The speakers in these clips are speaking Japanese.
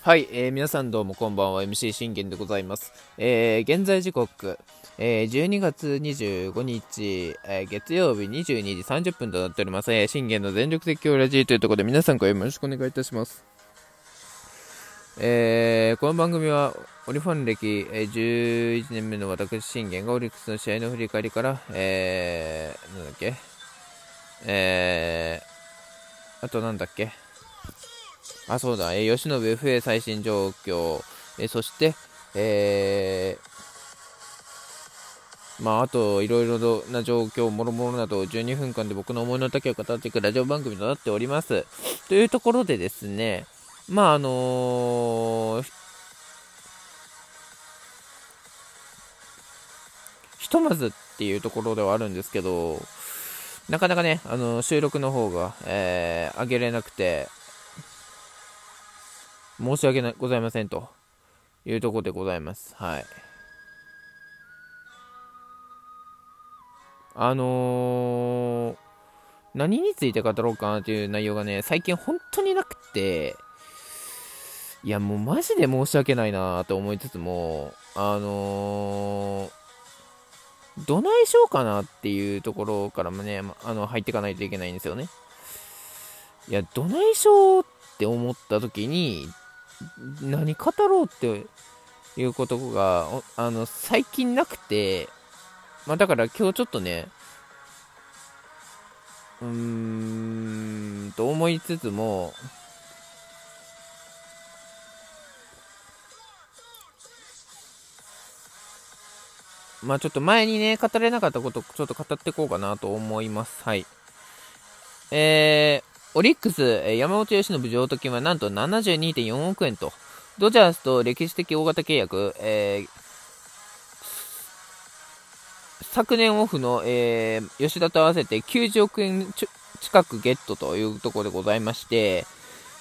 はい、えー、皆さんどうもこんばんは。MC 信玄でございます、えー、現在時刻、えー、12月25日、えー、月曜日22時30分となっております、えー、信玄の全力絶叫ラジーというところで皆さんからよろしくお願いいたします。えー、この番組はオリファン歴、えー、11年目の私信玄がオリックスの試合の振り返りから、えー、なんだっけえー、あとなんだっけあ、そうだ、えー、吉野 FA 最新状況、えー、そして、えー、まあ、あと、いろいろな状況、もろもろなど、12分間で僕の思いの丈を語っていくラジオ番組となっております。というところでですね、まあ、あのー、ひとまずっていうところではあるんですけど、なかなかね、あの収録の方が、えー、上げれなくて、申し訳ございませんというところでございます。はい。あのー、何について語ろうかなという内容がね、最近本当になくて、いや、もうマジで申し訳ないなと思いつつも、あのー、どないしようかなっていうところからもね、あの入っていかないといけないんですよね。いや、どないしようって思った時に、何語ろうっていうことが、あの、最近なくて、まあだから今日ちょっとね、うーん、と思いつつも、まあちょっと前にね、語れなかったこと、ちょっと語っていこうかなと思います。はい。えー、オリックス、山本由伸譲渡金はなんと72.4億円と、ドジャースと歴史的大型契約、えー、昨年オフの、えー、吉田と合わせて90億円近くゲットというところでございまして、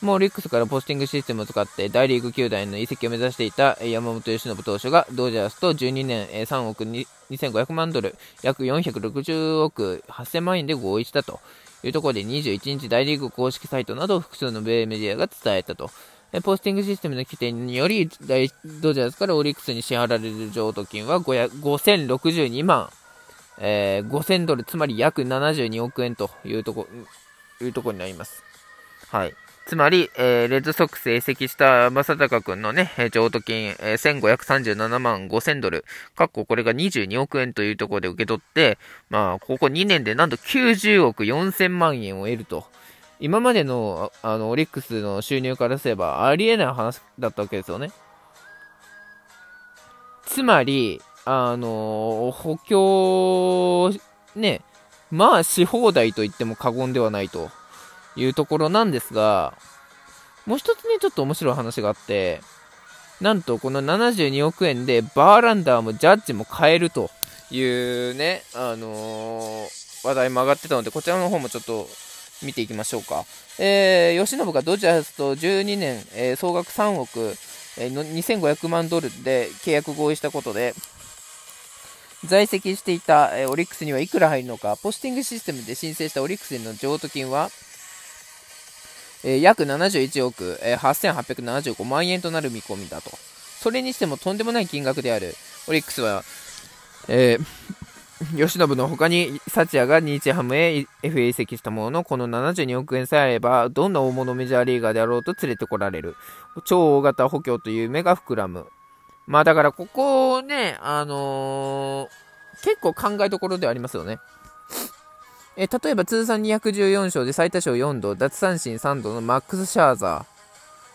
もうオリックスからポスティングシステムを使って大リーグ球団への移籍を目指していた山本由伸投手がドジャースと12年3億2500万ドル、約460億8000万円で合意したと。いうところで21日大リーグ公式サイトなど複数の米メディアが伝えたと。ポスティングシステムの規定により、ドジャースからオリックスに支払われる譲渡金は5062万、えー、5000ドル、つまり約72億円というとこいうところになります。はい。つまり、えー、レッドソックスへ移籍した正隆君のね、譲渡金、えー、1537万5000ドル、かっここれが22億円というところで受け取って、まあ、ここ2年でなんと90億4000万円を得ると。今までの、あの、オリックスの収入からすればありえない話だったわけですよね。つまり、あの補強、ね、まあ、し放題と言っても過言ではないと。いうところなんですが、もう一つね、ちょっと面白い話があって、なんとこの72億円でバーランダーもジャッジも買えるというね、あのー、話題も上がってたので、こちらの方もちょっと見ていきましょうか。えー、吉信がドジャースと12年、えー、総額3億、えー、2500万ドルで契約合意したことで、在籍していた、えー、オリックスにはいくら入るのか、ポスティングシステムで申請したオリックスへの譲渡金は、えー、約71億、えー、8875万円となる見込みだと。それにしてもとんでもない金額である。オリックスは、えー、吉信の他に、サチアが日ハムへ FA 移籍したものの、この72億円さえあれば、どんな大物メジャーリーガーであろうと連れてこられる。超大型補強という夢が膨らむ。まあだからここね、あのー、結構考えどころではありますよね。えー、例えば通算214勝で最多勝4度、奪三振3度のマックス・シャーザ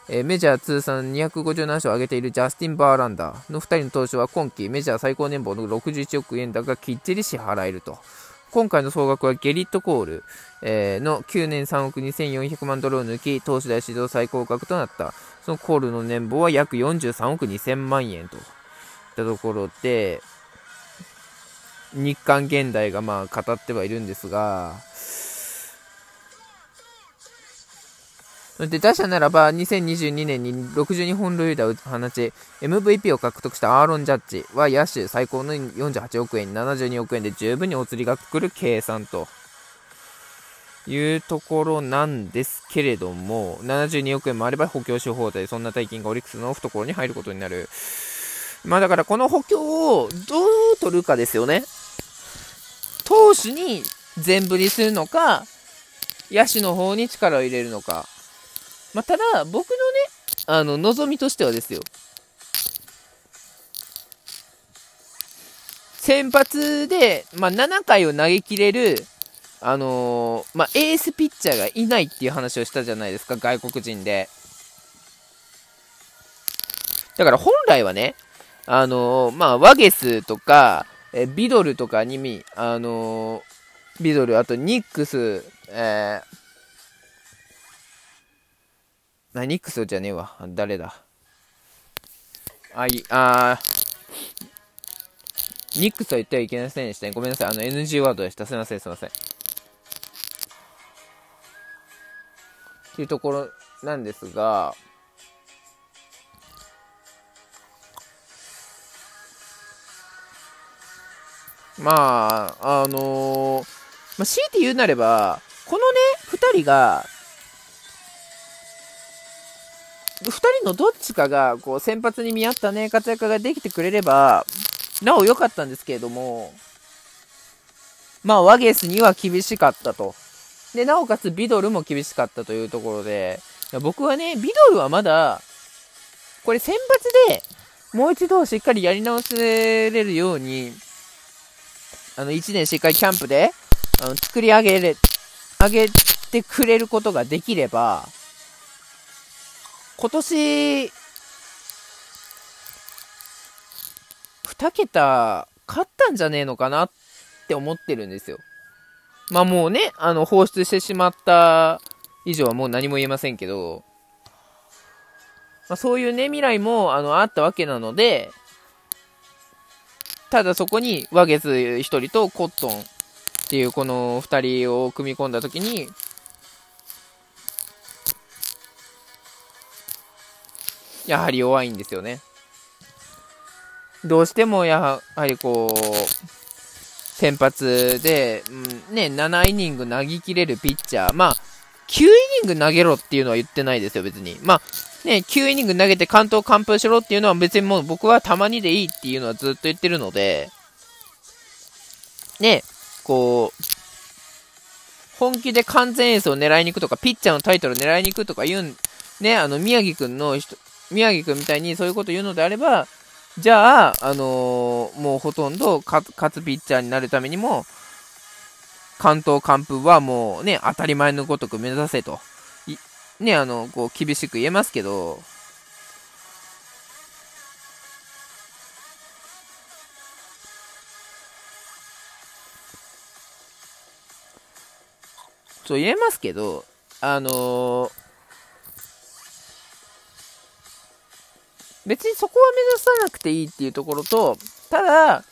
ー、えー、メジャー通算257勝を挙げているジャスティン・バーランダーの2人の投手は今季メジャー最高年俸の61億円だがきっちり支払えると。今回の総額はゲリット・コール、えー、の9年3億2400万ドルを抜き、投手代史上最高額となった。そのコールの年俸は約43億2000万円といったところで、日韓現代がまあ語ってはいるんですが、で打者ならば2022年に62本塁打を放ち MVP を獲得したアーロン・ジャッジは野手最高の48億円72億円で十分にお釣りが来る計算というところなんですけれども、72億円もあれば補強し放題、そんな大金がオリックスの懐に入ることになる。まあだからこの補強をどう取るかですよね。投手に全振りするのか、野手の方に力を入れるのか。まあ、ただ、僕のね、あの、望みとしてはですよ。先発で、まあ、7回を投げ切れる、あのー、まあ、エースピッチャーがいないっていう話をしたじゃないですか、外国人で。だから本来はね、あのー、まあ、ワゲスとか、えビドルとかに、あのー、ビドル、あとニックス、えー、ニックスじゃねえわ。誰だ？あ、い、あニックスは言ってはいけませんでしたね。ごめんなさい。あの、NG ワードでした。すいません、すいません。っていうところなんですが、まあ、あのー、まあ、強いて言うなれば、このね、2人が、2人のどっちかが、こう、先発に見合ったね、活躍ができてくれれば、なお良かったんですけれども、まあ、ワゲスには厳しかったと。で、なおかつビドルも厳しかったというところで、僕はね、ビドルはまだ、これ先発でもう一度しっかりやり直せれるように、あの、1年しっかりキャンプで、あの、作り上げれ、上げてくれることができれば、今年、2桁勝ったんじゃねえのかなって思ってるんですよ。まあもうね、あの、放出してしまった以上はもう何も言えませんけど、まあ、そういうね、未来も、あの、あったわけなので、ただそこに、ワゲス1人とコットンっていうこの2人を組み込んだときに、やはり弱いんですよね。どうしてもやはりこう、先発で、うん、ね、7イニング投げ切れるピッチャー。まあ、9イニング投げろっていうのは言ってないですよ、別に。まあ、ね、9イニング投げて関東完封しろっていうのは別にもう僕はたまにでいいっていうのはずっと言ってるので、ね、こう、本気で完全エースを狙いに行くとか、ピッチャーのタイトルを狙いに行くとか言うん、ね、あの、宮城くんの人、宮城くんみたいにそういうこと言うのであれば、じゃあ、あのー、もうほとんど勝つピッチャーになるためにも、関東完封はもうね、当たり前のごとく目指せと。ね、あの、こう、厳しく言えますけど、そう言えますけど、あのー別にそこは目指さなくていいっていうところと、ただ、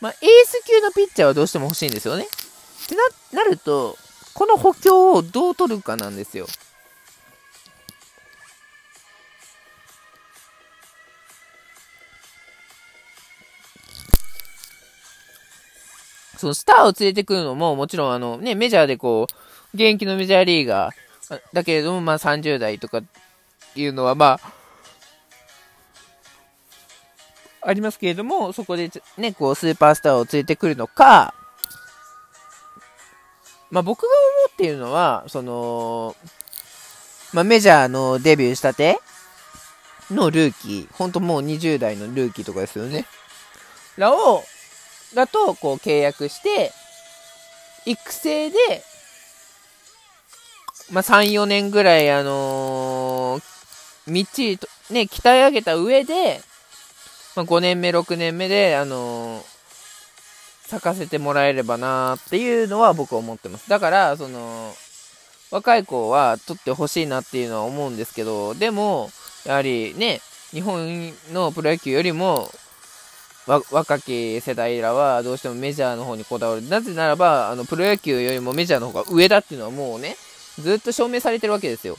まあ、エース級のピッチャーはどうしても欲しいんですよね。ってな、なると、この補強をどう取るかなんですよ。そのスターを連れてくるのも、もちろんあのね、メジャーでこう、現役のメジャーリーガー、だけれども、まあ30代とかいうのは、まあ、ありますけれども、そこでね、こう、スーパースターを連れてくるのか、まあ、僕が思っているのは、その、まあ、メジャーのデビューしたてのルーキー、ほんともう20代のルーキーとかですよね。らを、だと、こう、契約して、育成で、まあ、3、4年ぐらい、あのー、みっちりと、ね、鍛え上げた上で、まあ、5年目、6年目で、あのー、咲かせてもらえればなっていうのは僕は思ってます。だから、その、若い子は取ってほしいなっていうのは思うんですけど、でも、やはりね、日本のプロ野球よりも、若き世代らはどうしてもメジャーの方にこだわる。なぜならば、あの、プロ野球よりもメジャーの方が上だっていうのはもうね、ずっと証明されてるわけですよ。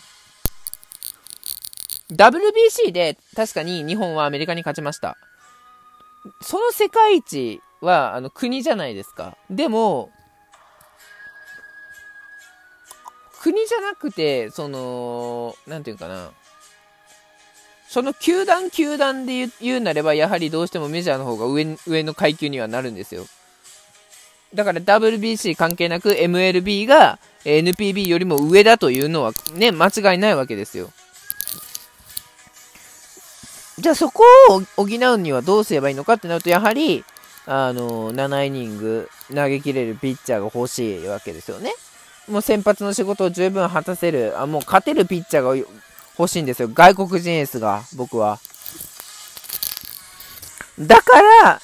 WBC で確かに日本はアメリカに勝ちました。その世界一は、あの、国じゃないですか。でも、国じゃなくて、その、なんていうかな、その球団球団で言うなれば、やはりどうしてもメジャーの方が上上の階級にはなるんですよ。だから WBC 関係なく MLB が NPB よりも上だというのはね、間違いないわけですよ。じゃあそこを補うにはどうすればいいのかってなると、やはり、あの、7イニング投げ切れるピッチャーが欲しいわけですよね。もう先発の仕事を十分果たせる、あもう勝てるピッチャーが欲しいんですよ。外国人エースが、僕は。だから、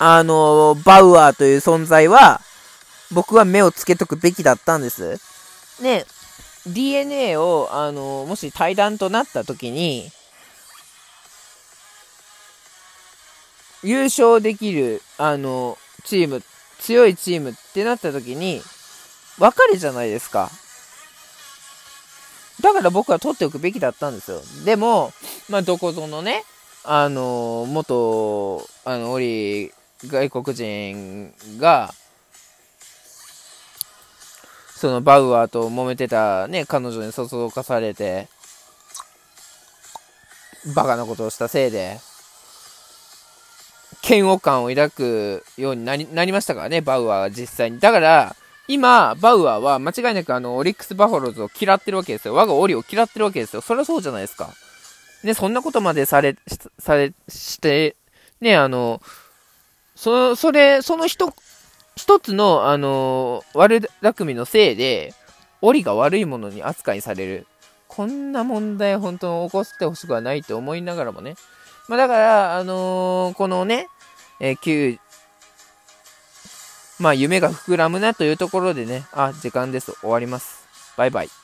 あの、バウアーという存在は、僕は目をつけとくべきだったんです。ね、DNA を、あの、もし対談となった時に、優勝できる、あの、チーム、強いチームってなった時に、分かるじゃないですか。だから僕は取っておくべきだったんですよ。でも、まあ、どこぞのね、あの、元、あの、オリ、外国人が、そのバウアーと揉めてたね、彼女にそそかされて、バカなことをしたせいで、嫌悪感を抱くようになりなりましたからね、バウアーは実際に。だから、今、バウアーは間違いなくあの、オリックス・バファローズを嫌ってるわけですよ。我がオリを嫌ってるわけですよ。そりゃそうじゃないですか。ね、そんなことまでされ、され、して、ね、あの、そ、それ、その一、一つの、あの、悪巧みのせいで、オリが悪いものに扱いされる。こんな問題本当に起こしてほしくはないと思いながらもね。まあだから、あのー、このね、えー、9、まあ夢が膨らむなというところでね、あ、時間です。終わります。バイバイ。